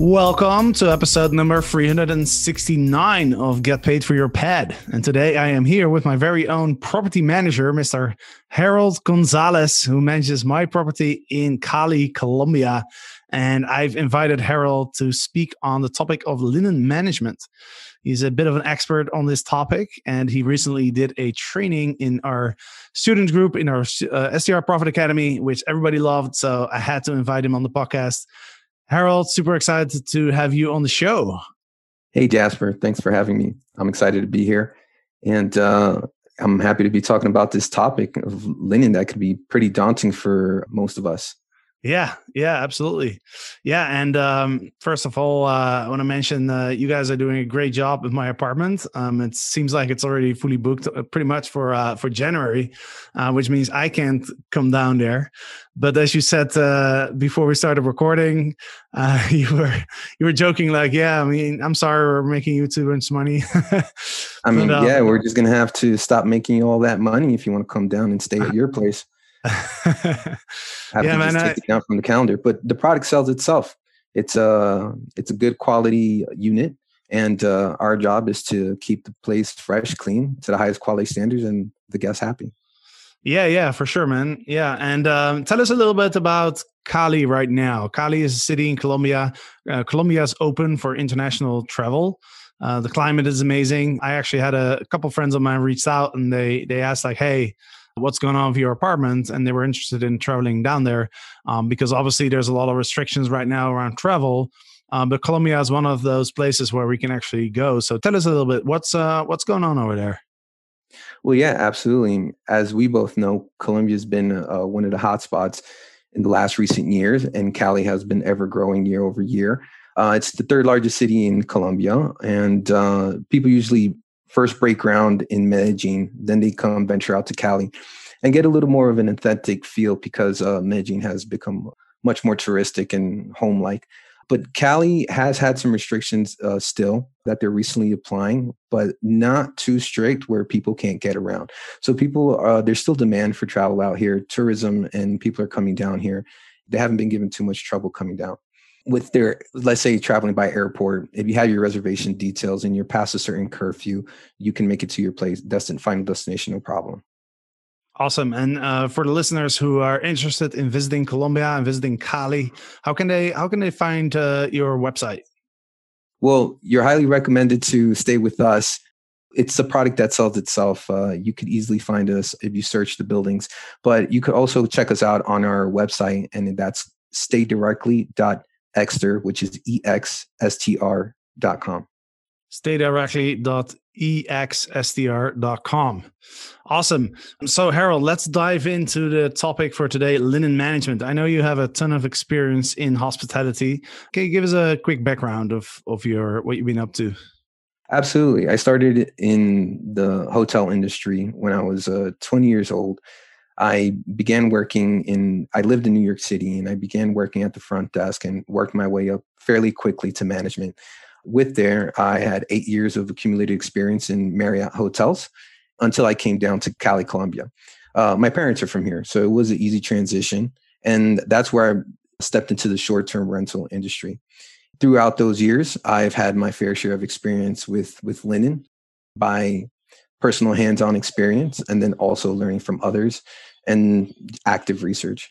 Welcome to episode number 369 of Get Paid for Your Pad. And today I am here with my very own property manager, Mr. Harold Gonzalez, who manages my property in Cali, Colombia. And I've invited Harold to speak on the topic of linen management. He's a bit of an expert on this topic, and he recently did a training in our student group in our uh, STR Profit Academy, which everybody loved. So I had to invite him on the podcast. Harold, super excited to have you on the show. Hey, Jasper. Thanks for having me. I'm excited to be here. And uh, I'm happy to be talking about this topic of linen that could be pretty daunting for most of us. Yeah, yeah, absolutely. Yeah, and um, first of all, uh, I want to mention uh, you guys are doing a great job with my apartment. Um, it seems like it's already fully booked, uh, pretty much for uh, for January, uh, which means I can't come down there. But as you said uh, before we started recording, you were you were joking like, "Yeah, I mean, I'm sorry, we're making you too much money." I mean, but, um, yeah, we're just gonna have to stop making you all that money if you want to come down and stay at your place. have yeah, to man, just take I, it down from the calendar. But the product sells itself. It's a it's a good quality unit, and uh, our job is to keep the place fresh, clean, to the highest quality standards, and the guests happy. Yeah, yeah, for sure, man. Yeah, and um, tell us a little bit about Cali right now. Cali is a city in Colombia. Uh, Colombia is open for international travel. Uh, the climate is amazing. I actually had a, a couple friends of mine reached out and they they asked like, "Hey, what's going on with your apartment and they were interested in traveling down there um, because obviously there's a lot of restrictions right now around travel. Um, but colombia is one of those places where we can actually go. So tell us a little bit what's uh, what's going on over there? Well yeah absolutely. As we both know colombia's been uh, one of the hotspots in the last recent years and cali has been ever growing year over year. Uh, it's the third largest city in Colombia, and uh, people usually first break ground in Medellin, then they come venture out to Cali and get a little more of an authentic feel because uh, Medellin has become much more touristic and home like. But Cali has had some restrictions uh, still that they're recently applying, but not too strict where people can't get around. So people, uh, there's still demand for travel out here, tourism, and people are coming down here. They haven't been given too much trouble coming down with their let's say traveling by airport if you have your reservation details and you're past a certain curfew you can make it to your place destin final destination no problem. Awesome. And uh, for the listeners who are interested in visiting colombia and visiting cali how can they how can they find uh, your website? Well you're highly recommended to stay with us. It's a product that sells itself uh, you could easily find us if you search the buildings. But you could also check us out on our website and that's staydirectly.com Exter, which is exstr.com. Stay directly.exstr.com. Awesome. So, Harold, let's dive into the topic for today linen management. I know you have a ton of experience in hospitality. Can you give us a quick background of, of your what you've been up to? Absolutely. I started in the hotel industry when I was uh, 20 years old. I began working in, I lived in New York City and I began working at the front desk and worked my way up fairly quickly to management. With there, I had eight years of accumulated experience in Marriott hotels until I came down to Cali, Colombia. Uh, my parents are from here, so it was an easy transition. And that's where I stepped into the short term rental industry. Throughout those years, I've had my fair share of experience with, with linen by personal hands on experience and then also learning from others and active research.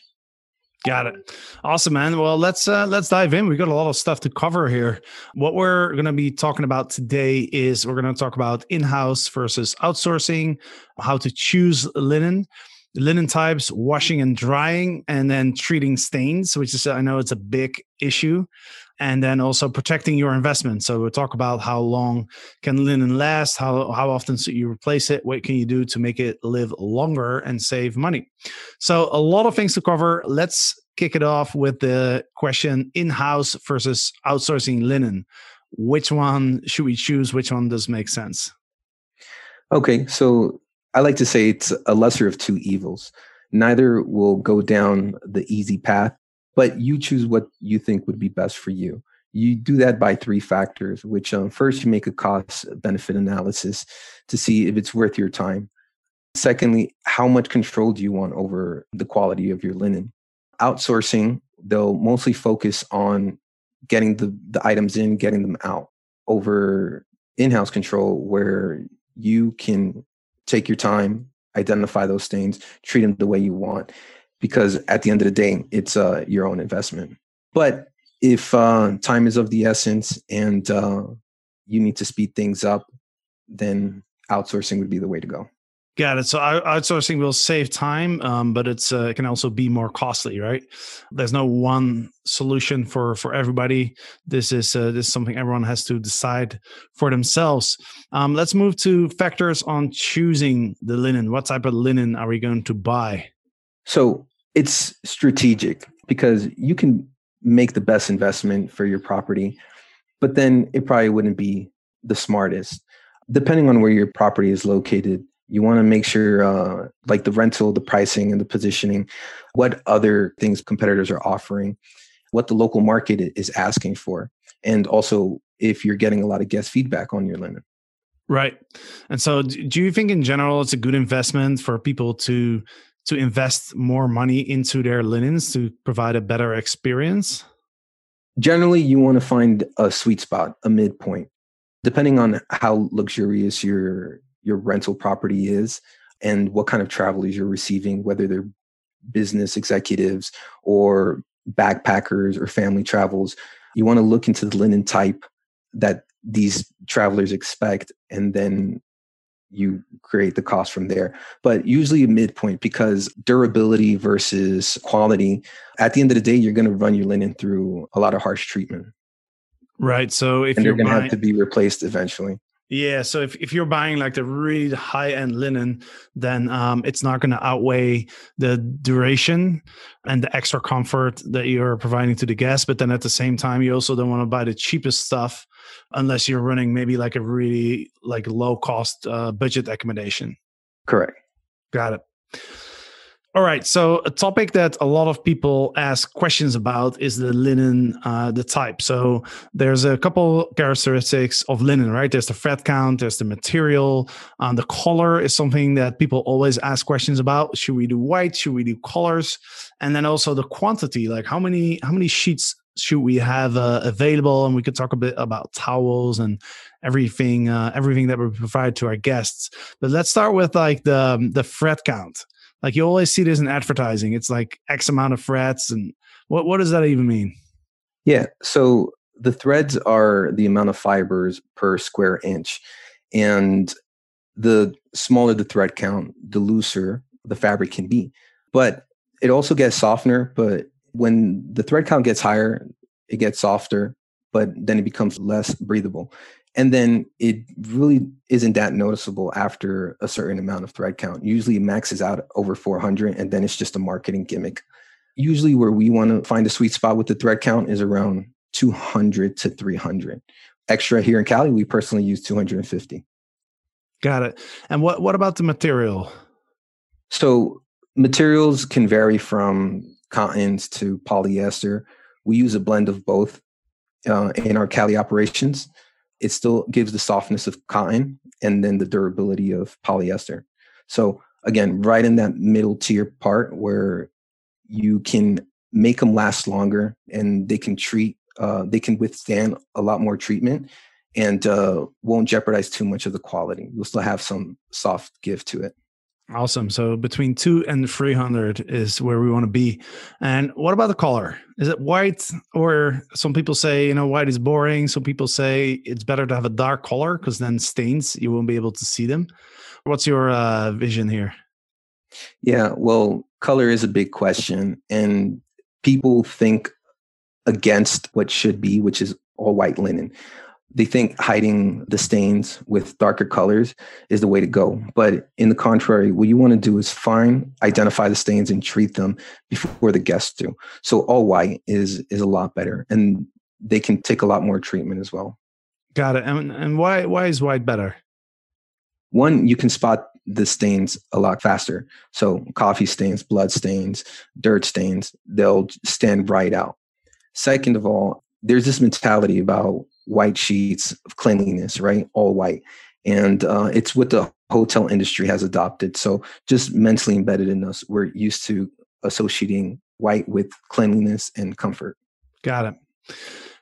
Got it. Awesome, man. Well, let's uh, let's dive in. We got a lot of stuff to cover here. What we're going to be talking about today is we're going to talk about in-house versus outsourcing, how to choose linen, linen types, washing and drying, and then treating stains, which is I know it's a big issue and then also protecting your investment. So we'll talk about how long can linen last, how how often should you replace it, what can you do to make it live longer and save money. So a lot of things to cover. Let's kick it off with the question in-house versus outsourcing linen. Which one should we choose? Which one does make sense? Okay, so I like to say it's a lesser of two evils. Neither will go down the easy path but you choose what you think would be best for you. You do that by three factors, which um, first, you make a cost benefit analysis to see if it's worth your time. Secondly, how much control do you want over the quality of your linen? Outsourcing, they'll mostly focus on getting the, the items in, getting them out over in house control, where you can take your time, identify those stains, treat them the way you want because at the end of the day, it's uh, your own investment. But if uh, time is of the essence and uh, you need to speed things up, then outsourcing would be the way to go. Got it. So outsourcing will save time, um, but it's uh, it can also be more costly, right? There's no one solution for for everybody. This is uh, this is something everyone has to decide for themselves. Um, let's move to factors on choosing the linen. What type of linen are we going to buy? So it's strategic because you can make the best investment for your property, but then it probably wouldn't be the smartest. Depending on where your property is located, you want to make sure, uh, like the rental, the pricing, and the positioning, what other things competitors are offering, what the local market is asking for, and also if you're getting a lot of guest feedback on your linen. Right. And so, do you think in general it's a good investment for people to to invest more money into their linens to provide a better experience? Generally, you want to find a sweet spot, a midpoint. Depending on how luxurious your your rental property is and what kind of travelers you're receiving, whether they're business executives or backpackers or family travels, you want to look into the linen type that these travelers expect and then you create the cost from there. But usually a midpoint because durability versus quality, at the end of the day, you're going to run your linen through a lot of harsh treatment. Right. So if and you're going to have to be replaced eventually. Yeah. So if, if you're buying like the really high end linen, then um, it's not going to outweigh the duration and the extra comfort that you're providing to the guests. But then at the same time, you also don't want to buy the cheapest stuff unless you're running maybe like a really like low cost uh, budget accommodation. Correct. Got it. All right. So a topic that a lot of people ask questions about is the linen, uh, the type. So there's a couple characteristics of linen, right? There's the thread count, there's the material, um, the color is something that people always ask questions about. Should we do white? Should we do colors? And then also the quantity, like how many how many sheets should we have uh, available? And we could talk a bit about towels and everything, uh, everything that we provide to our guests. But let's start with like the the thread count. Like you always see this in advertising. It's like X amount of threads, and what what does that even mean? Yeah. So the threads are the amount of fibers per square inch, and the smaller the thread count, the looser the fabric can be. But it also gets softer, but when the thread count gets higher, it gets softer, but then it becomes less breathable. And then it really isn't that noticeable after a certain amount of thread count. Usually it maxes out over 400, and then it's just a marketing gimmick. Usually, where we want to find a sweet spot with the thread count is around 200 to 300. Extra here in Cali, we personally use 250. Got it. And what, what about the material? So, materials can vary from cottons to polyester. We use a blend of both uh, in our Cali operations. It still gives the softness of cotton and then the durability of polyester. So again, right in that middle tier part where you can make them last longer and they can treat, uh, they can withstand a lot more treatment and uh, won't jeopardize too much of the quality. You'll still have some soft give to it. Awesome. So between two and 300 is where we want to be. And what about the color? Is it white or some people say, you know, white is boring. Some people say it's better to have a dark color because then stains, you won't be able to see them. What's your uh, vision here? Yeah, well, color is a big question. And people think against what should be, which is all white linen they think hiding the stains with darker colors is the way to go. But in the contrary, what you want to do is find, identify the stains and treat them before the guests do. So all white is is a lot better. And they can take a lot more treatment as well. Got it. And, and why why is white better? One, you can spot the stains a lot faster. So coffee stains, blood stains, dirt stains, they'll stand right out. Second of all, there's this mentality about white sheets of cleanliness, right? All white. And uh, it's what the hotel industry has adopted. So just mentally embedded in us, we're used to associating white with cleanliness and comfort. Got it.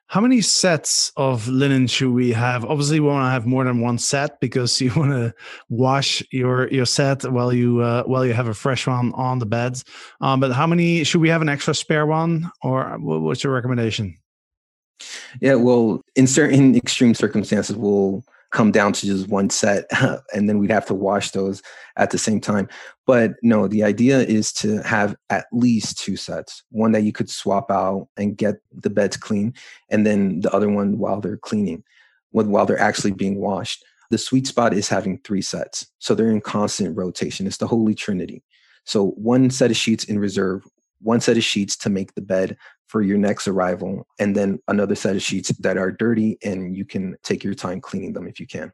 How many sets of linen should we have? Obviously, we want to have more than one set because you want to wash your your set while you uh, while you have a fresh one on the beds. Um, but how many should we have an extra spare one, or what's your recommendation? Yeah, well, in certain extreme circumstances, we'll come down to just one set and then we'd have to wash those at the same time. But no, the idea is to have at least two sets one that you could swap out and get the beds clean, and then the other one while they're cleaning, while they're actually being washed. The sweet spot is having three sets. So they're in constant rotation. It's the Holy Trinity. So one set of sheets in reserve, one set of sheets to make the bed for your next arrival, and then another set of sheets that are dirty, and you can take your time cleaning them if you can.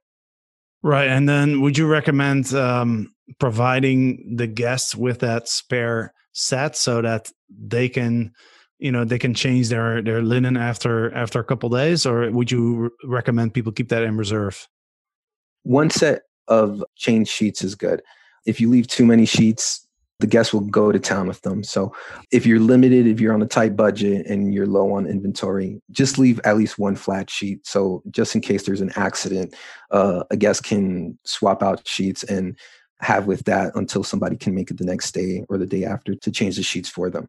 Right. And then would you recommend um, providing the guests with that spare set so that they can you know they can change their their linen after after a couple days or would you recommend people keep that in reserve one set of change sheets is good if you leave too many sheets the guests will go to town with them. So if you're limited, if you're on a tight budget and you're low on inventory, just leave at least one flat sheet. So just in case there's an accident, uh, a guest can swap out sheets and have with that until somebody can make it the next day or the day after to change the sheets for them.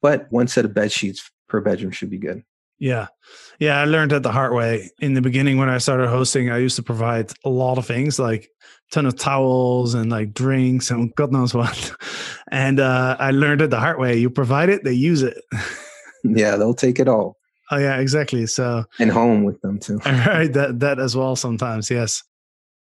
But one set of bed sheets per bedroom should be good. Yeah. Yeah. I learned that the hard way. In the beginning, when I started hosting, I used to provide a lot of things like ton of towels and like drinks and God knows what. And uh, I learned it the hard way. You provide it, they use it. yeah, they'll take it all. Oh yeah, exactly. So and home with them too. Right. That that as well sometimes, yes.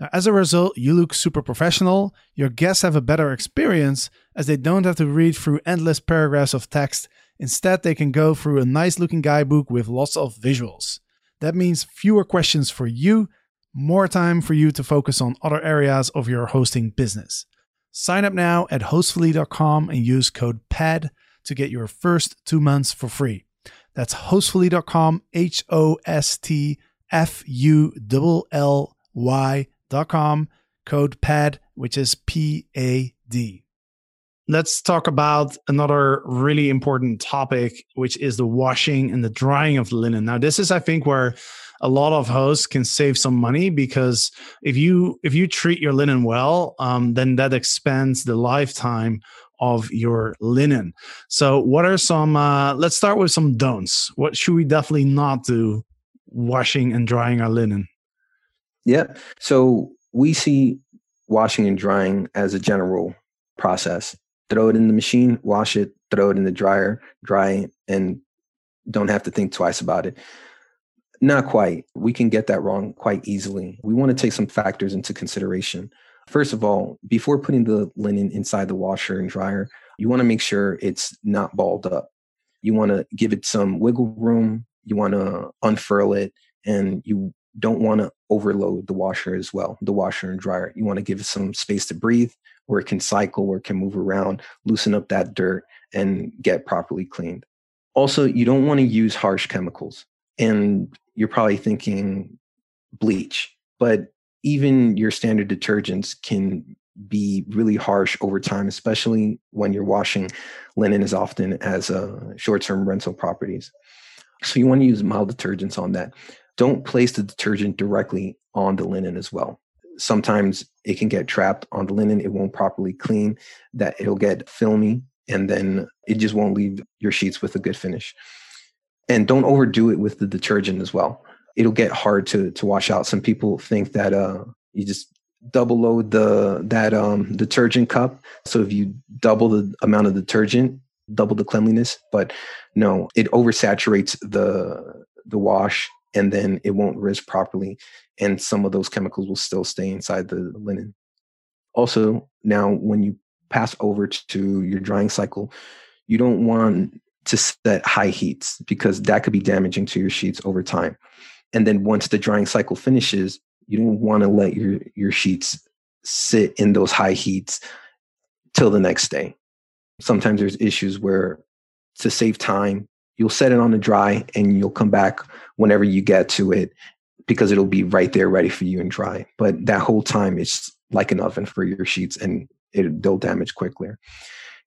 Now, as a result, you look super professional, your guests have a better experience as they don't have to read through endless paragraphs of text. Instead, they can go through a nice looking guidebook with lots of visuals. That means fewer questions for you, more time for you to focus on other areas of your hosting business. Sign up now at hostfully.com and use code PAD to get your first two months for free. That's hostfully.com, H O S T F U L L Y com code PAD, which is P A D. Let's talk about another really important topic, which is the washing and the drying of linen. Now, this is, I think, where a lot of hosts can save some money because if you if you treat your linen well, um, then that expands the lifetime of your linen. So, what are some? Uh, let's start with some don'ts. What should we definitely not do washing and drying our linen? Yeah. So we see washing and drying as a general process. Throw it in the machine, wash it, throw it in the dryer, dry and don't have to think twice about it. Not quite. We can get that wrong quite easily. We want to take some factors into consideration. First of all, before putting the linen inside the washer and dryer, you want to make sure it's not balled up. You want to give it some wiggle room. You want to unfurl it and you don't want to overload the washer as well, the washer and dryer. You want to give it some space to breathe where it can cycle, where it can move around, loosen up that dirt, and get properly cleaned. Also, you don't want to use harsh chemicals. And you're probably thinking bleach, but even your standard detergents can be really harsh over time, especially when you're washing linen as often as uh, short term rental properties. So you want to use mild detergents on that. Don't place the detergent directly on the linen as well. Sometimes it can get trapped on the linen, it won't properly clean, that it'll get filmy, and then it just won't leave your sheets with a good finish. And don't overdo it with the detergent as well. It'll get hard to to wash out. Some people think that uh, you just double load the that um, detergent cup. So if you double the amount of detergent, double the cleanliness. But no, it oversaturates the the wash, and then it won't rinse properly, and some of those chemicals will still stay inside the linen. Also, now when you pass over to your drying cycle, you don't want to set high heats because that could be damaging to your sheets over time. And then once the drying cycle finishes, you don't want to let your your sheets sit in those high heats till the next day. Sometimes there's issues where to save time, you'll set it on the dry and you'll come back whenever you get to it because it'll be right there ready for you and dry. But that whole time it's like an oven for your sheets and it, they'll damage quickly.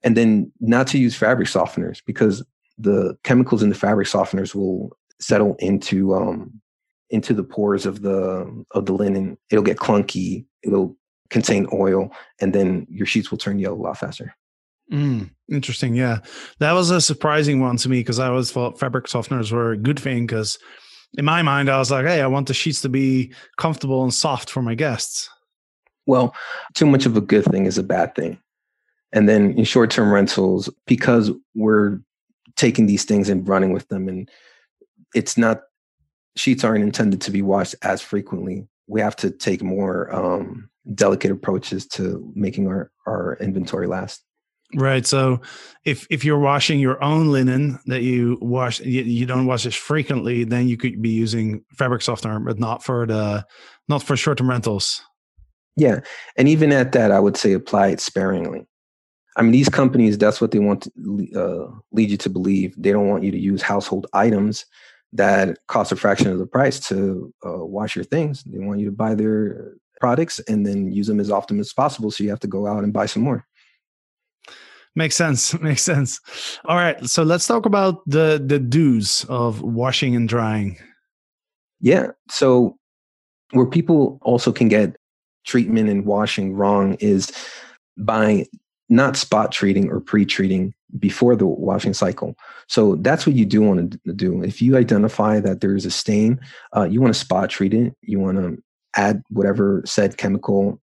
And then not to use fabric softeners because the chemicals in the fabric softeners will settle into um, into the pores of the of the linen. It'll get clunky. It'll contain oil, and then your sheets will turn yellow a lot faster. Mm, interesting. Yeah, that was a surprising one to me because I always thought fabric softeners were a good thing because in my mind I was like, hey, I want the sheets to be comfortable and soft for my guests. Well, too much of a good thing is a bad thing. And then in short term rentals, because we're taking these things and running with them, and it's not, sheets aren't intended to be washed as frequently. We have to take more um, delicate approaches to making our, our inventory last. Right. So if if you're washing your own linen that you wash you, you, don't wash as frequently, then you could be using fabric softener, but not for the not for short term rentals. Yeah. And even at that, I would say apply it sparingly. I mean, these companies, that's what they want to uh, lead you to believe. They don't want you to use household items that cost a fraction of the price to uh, wash your things. They want you to buy their products and then use them as often as possible. So you have to go out and buy some more. Makes sense. Makes sense. All right. So let's talk about the the do's of washing and drying. Yeah. So where people also can get treatment and washing wrong is by not spot treating or pre-treating before the washing cycle. So that's what you do want to do. If you identify that there is a stain, uh, you want to spot treat it. You want to add whatever said chemical,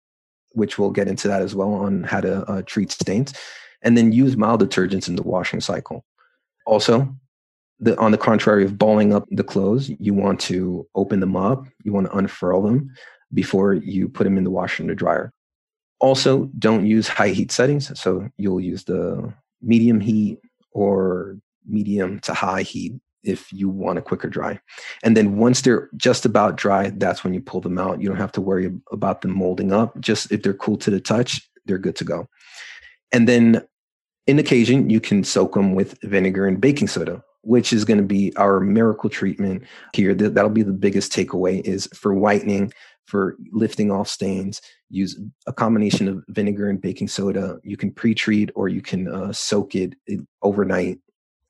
which we'll get into that as well on how to uh, treat stains, and then use mild detergents in the washing cycle. Also, the, on the contrary of balling up the clothes, you want to open them up. You want to unfurl them before you put them in the washer and the dryer. Also, don't use high heat settings. So you'll use the medium heat or medium to high heat if you want a quicker dry. And then once they're just about dry, that's when you pull them out. You don't have to worry about them molding up. Just if they're cool to the touch, they're good to go. And then in occasion, you can soak them with vinegar and baking soda which is going to be our miracle treatment here. That'll be the biggest takeaway is for whitening, for lifting off stains. Use a combination of vinegar and baking soda. You can pre-treat or you can uh, soak it overnight,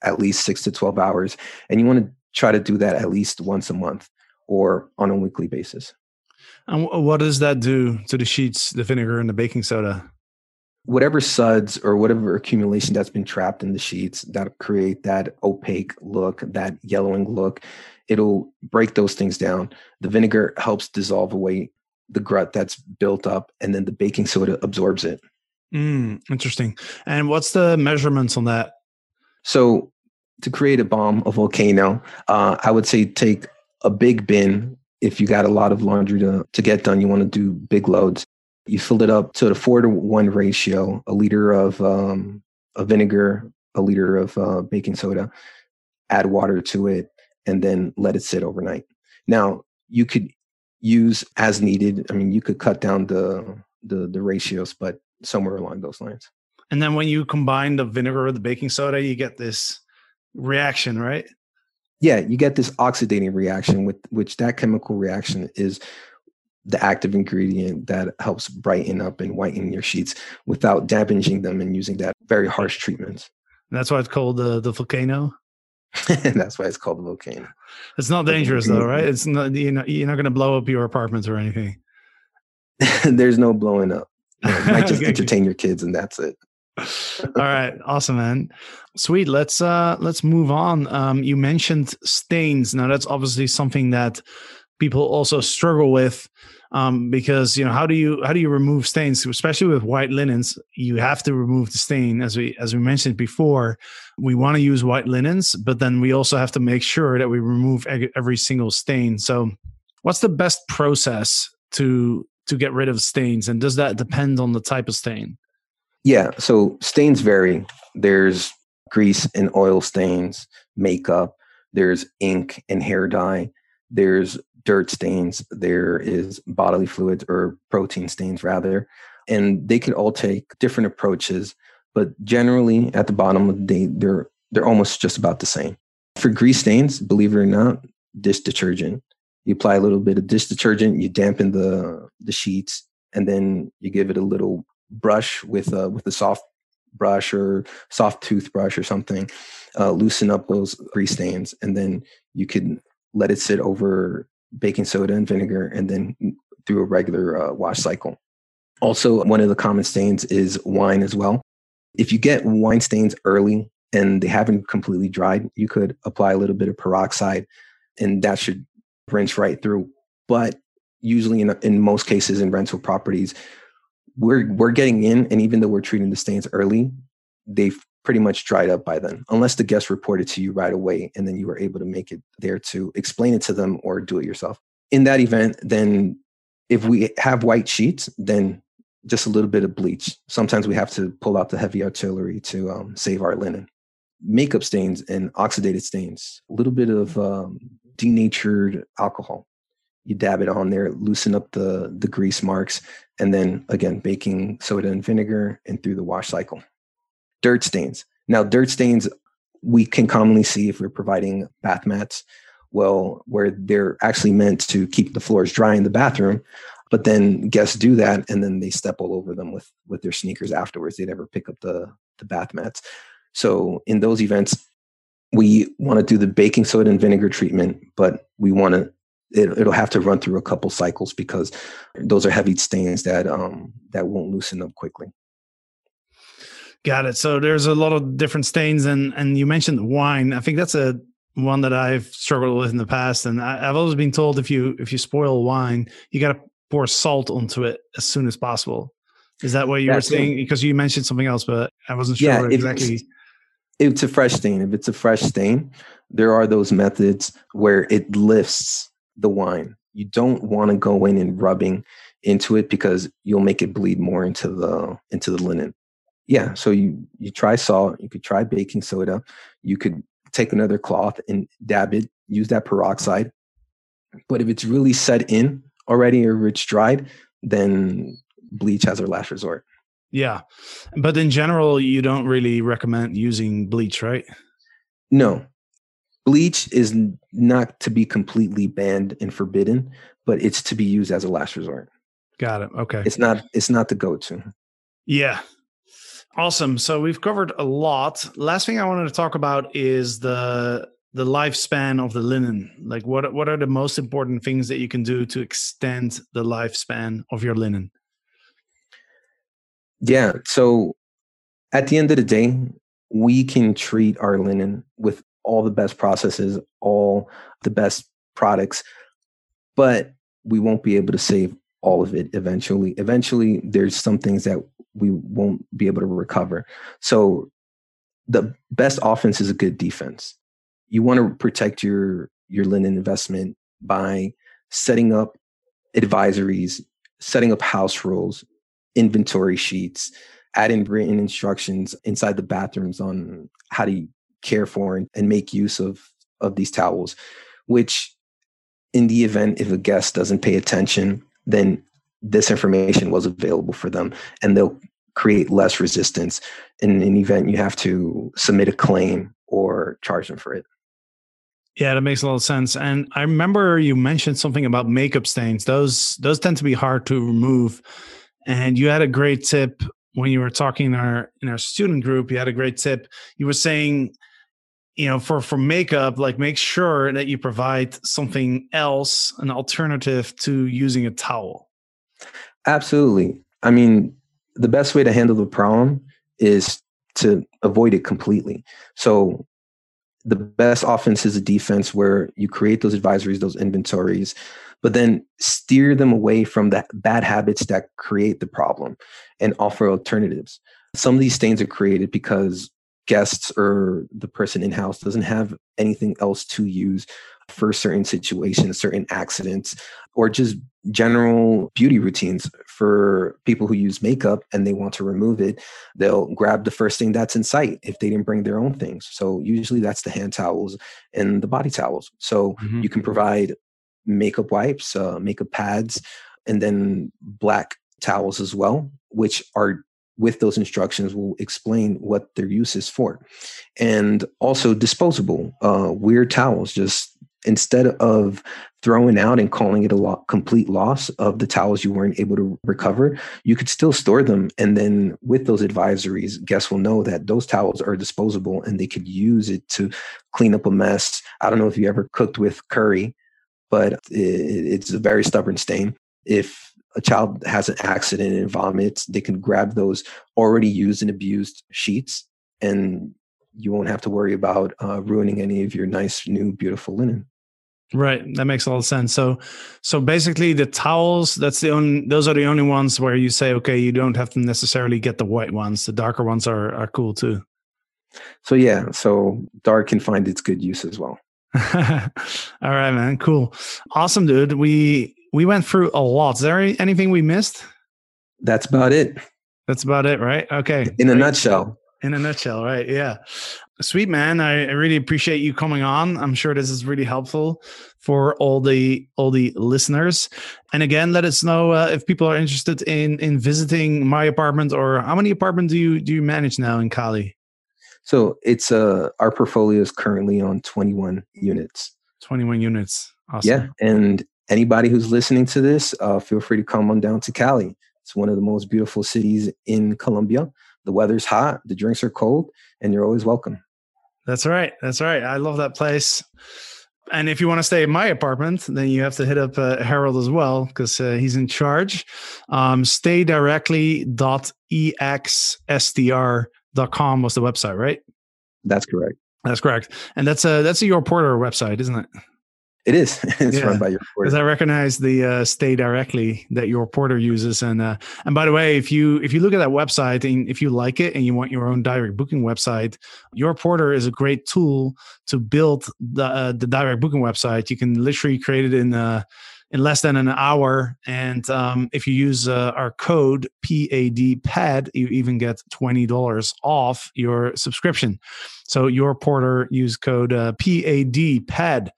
at least six to twelve hours, and you want to try to do that at least once a month or on a weekly basis. And what does that do to the sheets, the vinegar and the baking soda? Whatever suds or whatever accumulation that's been trapped in the sheets that create that opaque look, that yellowing look, it'll break those things down. The vinegar helps dissolve away the grut that's built up, and then the baking soda absorbs it. Mm, interesting. And what's the measurements on that? So, to create a bomb, a volcano, uh, I would say take a big bin. If you got a lot of laundry to, to get done, you want to do big loads you filled it up to the four to one ratio, a liter of, um, of vinegar, a liter of uh, baking soda, add water to it, and then let it sit overnight. Now, you could use as needed. I mean, you could cut down the, the, the ratios, but somewhere along those lines. And then when you combine the vinegar with the baking soda, you get this reaction, right? Yeah, you get this oxidating reaction with which that chemical reaction is the active ingredient that helps brighten up and whiten your sheets without damaging them and using that very harsh treatment. That's why it's called the the volcano. That's why it's called the volcano. It's not dangerous though, right? It's not you know you're not going to blow up your apartments or anything. There's no blowing up. You, know, might just Okay. entertain your kids and that's it. All right, awesome, man. Sweet. Let's uh let's move on. Um, you mentioned stains. Now that's obviously something that people also struggle with, um, because you know how do you how do you remove stains, especially with white linens? You have to remove the stain, as we as we mentioned before. We want to use white linens, but then we also have to make sure that we remove every single stain. So, what's the best process to to get rid of stains, and does that depend on the type of stain? Yeah, so stains vary. There's grease and oil stains, makeup, there's ink and hair dye, there's dirt stains, there is bodily fluids or protein stains rather. And they could all take different approaches, but generally at the bottom of the day they're they're almost just about the same. For grease stains, believe it or not, dish detergent. You apply a little bit of dish detergent, you dampen the the sheets, and then you give it a little brush with a with a soft brush or soft toothbrush or something, uh, loosen up those grease stains, and then you can let it sit over baking soda and vinegar, and then through a regular uh, wash cycle. Also, one of the common stains is wine as well. If you get wine stains early and they haven't completely dried, you could apply a little bit of peroxide, and that should rinse right through. But usually, in in most cases in rental properties, we're we're getting in, and even though we're treating the stains early, they've pretty much dried up by then, unless the guest reported to you right away, and then you were able to make it there to explain it to them or do it yourself. In that event, then if we have white sheets, then just a little bit of bleach. Sometimes we have to pull out the heavy artillery to um, save our linen. Makeup stains and oxidated stains, a little bit of um, denatured alcohol. You dab it on there, loosen up the the grease marks, and then again baking soda and vinegar and through the wash cycle. Dirt stains. Now, dirt stains we can commonly see if we're providing bath mats. Well, where they're actually meant to keep the floors dry in the bathroom, but then guests do that and then they step all over them with with their sneakers afterwards. They never pick up the the bath mats. So in those events, we want to do the baking soda and vinegar treatment, but we want to it, it'll have to run through a couple cycles because those are heavy stains that um that won't loosen up quickly. Got it. So there's a lot of different stains, and and you mentioned wine. I think that's a one that I've struggled with in the past, and I, I've always been told if you if you spoil wine, you got to pour salt onto it as soon as possible. Is that what you were That's it. saying? Because you mentioned something else, but I wasn't sure Yeah, what if- exactly. It's a fresh stain. If it's a fresh stain, there are those methods where it lifts the wine. You don't want to go in and rubbing into it because you'll make it bleed more into the into the linen. Yeah, so you you try salt, you could try baking soda, you could take another cloth and dab it, use that peroxide. But if it's really set in already or it's dried, then bleach as our last resort. Yeah, but in general, you don't really recommend using bleach, right? No. Bleach is not to be completely banned and forbidden, but it's to be used as a last resort. Got it. Okay. It's not it's not the go-to. Yeah. Awesome. So we've covered a lot. Last thing I wanted to talk about is the the lifespan of the linen. Like what what are the most important things that you can do to extend the lifespan of your linen? Yeah, so at the end of the day, we can treat our linen with all the best processes, all the best products, but we won't be able to save all of it eventually. Eventually, there's some things that we won't be able to recover. So the best offense is a good defense. You want to protect your your linen investment by setting up advisories, setting up house rules, inventory sheets, adding written instructions inside the bathrooms on how to care for and, and make use of of these towels, which in the event if a guest doesn't pay attention, then this information was available for them and they'll create less resistance. In an event you have to submit a claim or charge them for it. Yeah, that makes a lot of sense. And I remember you mentioned something about makeup stains. Those those tend to be hard to remove. And you had a great tip when you were talking in our in our student group. You had a great tip. You were saying, you know, for for makeup, like make sure that you provide something else, an alternative to using a towel. Absolutely. I mean, the best way to handle the problem is to avoid it completely. So the best offense is a defense where you create those advisories, those inventories, but then steer them away from the bad habits that create the problem and offer alternatives. Some of these stains are created because guests or the person in house doesn't have anything else to use for certain situations, certain accidents, or just general beauty routines for people who use makeup and they want to remove it. They'll grab the first thing that's in sight if they didn't bring their own things. So usually that's the hand towels and the body towels. So mm-hmm. you can provide makeup wipes, uh, makeup pads, and then black towels as well, which are with those instructions will explain what their use is for and also disposable uh, weird towels just instead of throwing out and calling it a lo- complete loss of the towels you weren't able to recover, you could still store them. And then with those advisories, guests will know that those towels are disposable and they could use it to clean up a mess. I don't know if you ever cooked with curry, but it, it's a very stubborn stain. If a child has an accident and vomits, they can grab those already used and abused sheets and you won't have to worry about uh, ruining any of your nice, new, beautiful linen. Right, that makes a lot of sense. So, so basically, the towels that's the only; those are the only ones where you say, okay, you don't have to necessarily get the white ones. The darker ones are are cool too. So yeah, so dark can find its good use as well. All right, man. Cool, awesome, dude. We we went through a lot. Is there anything we missed? That's about it. That's about it, right? Okay. In a nutshell. In a nutshell, right? Yeah. Sweet man, I, I, really appreciate you coming on. I'm sure this is really helpful for all the all the listeners. And again, let us know uh, if people are interested in in visiting my apartment or how many apartments do you do you manage now in Cali? So it's uh our portfolio is currently on 21 units. 21 units. Awesome. Yeah, and anybody who's listening to this, uh, feel free to come on down to Cali. It's one of the most beautiful cities in Colombia. The weather's hot, the drinks are cold, and you're always welcome. That's right. That's right. I love that place. And if you want to stay in my apartment, then you have to hit up uh, Harold as well because uh, he's in charge. Um, staydirectly.exstr.com was the website, right? That's correct. That's correct. And that's a that's a YourPorter website, isn't it? It is. it's yeah. run by your porter. Because I recognize the uh, stay directly that YourPorter uses, and uh, and by the way, if you if you look at that website and if you like it and you want your own direct booking website, YourPorter is a great tool to build the uh, the direct booking website. You can literally create it in uh, in less than an hour. And um, if you use uh, our code PAD PAD, you even get $20 off your subscription. So YourPorter use code uh, PAD PAD.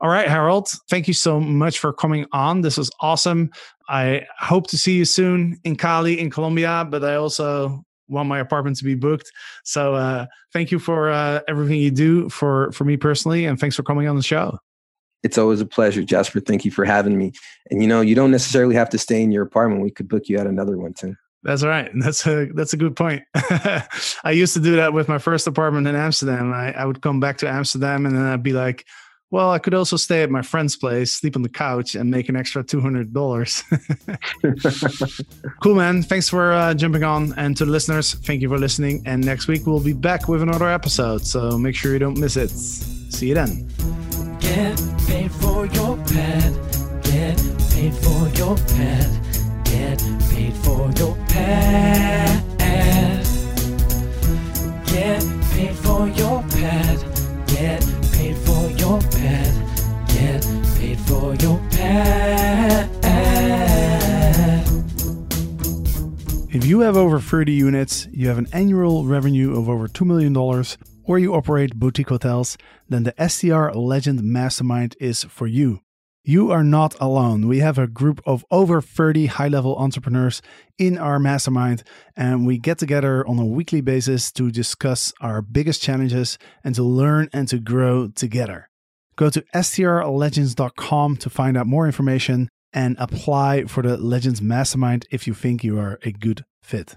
All right, Harold, thank you so much for coming on. This was awesome. I hope to see you soon in Cali, in Colombia, but I also want my apartment to be booked. So uh, thank you for uh, everything you do for for me personally, and thanks for coming on the show. It's always a pleasure, Jasper. Thank you for having me. And you know, you don't necessarily have to stay in your apartment. We could book you out another one too. That's right. That's a that's a good point. I used to do that with my first apartment in Amsterdam. I, I would come back to Amsterdam and then I'd be like, well, I could also stay at my friend's place, sleep on the couch, and make an extra two hundred dollars. cool, man. Thanks for uh, jumping on, and to the listeners, thank you for listening. And next week we'll be back with another episode, so make sure you don't miss it. See you then. Get paid for your pet. Get paid for your pet. Get paid for your pet. Get paid for your pet. Get paid for your pet. Get paid for your pet. If you have over 30 units, you have an annual revenue of over $2 million or you operate boutique hotels, then the STR Legend Mastermind is for you. You are not alone. We have a group of over 30 high level entrepreneurs in our mastermind, and we get together on a weekly basis to discuss our biggest challenges and to learn and to grow together. Go to strlegends.com to find out more information and apply for the Legends Mastermind if you think you are a good fit.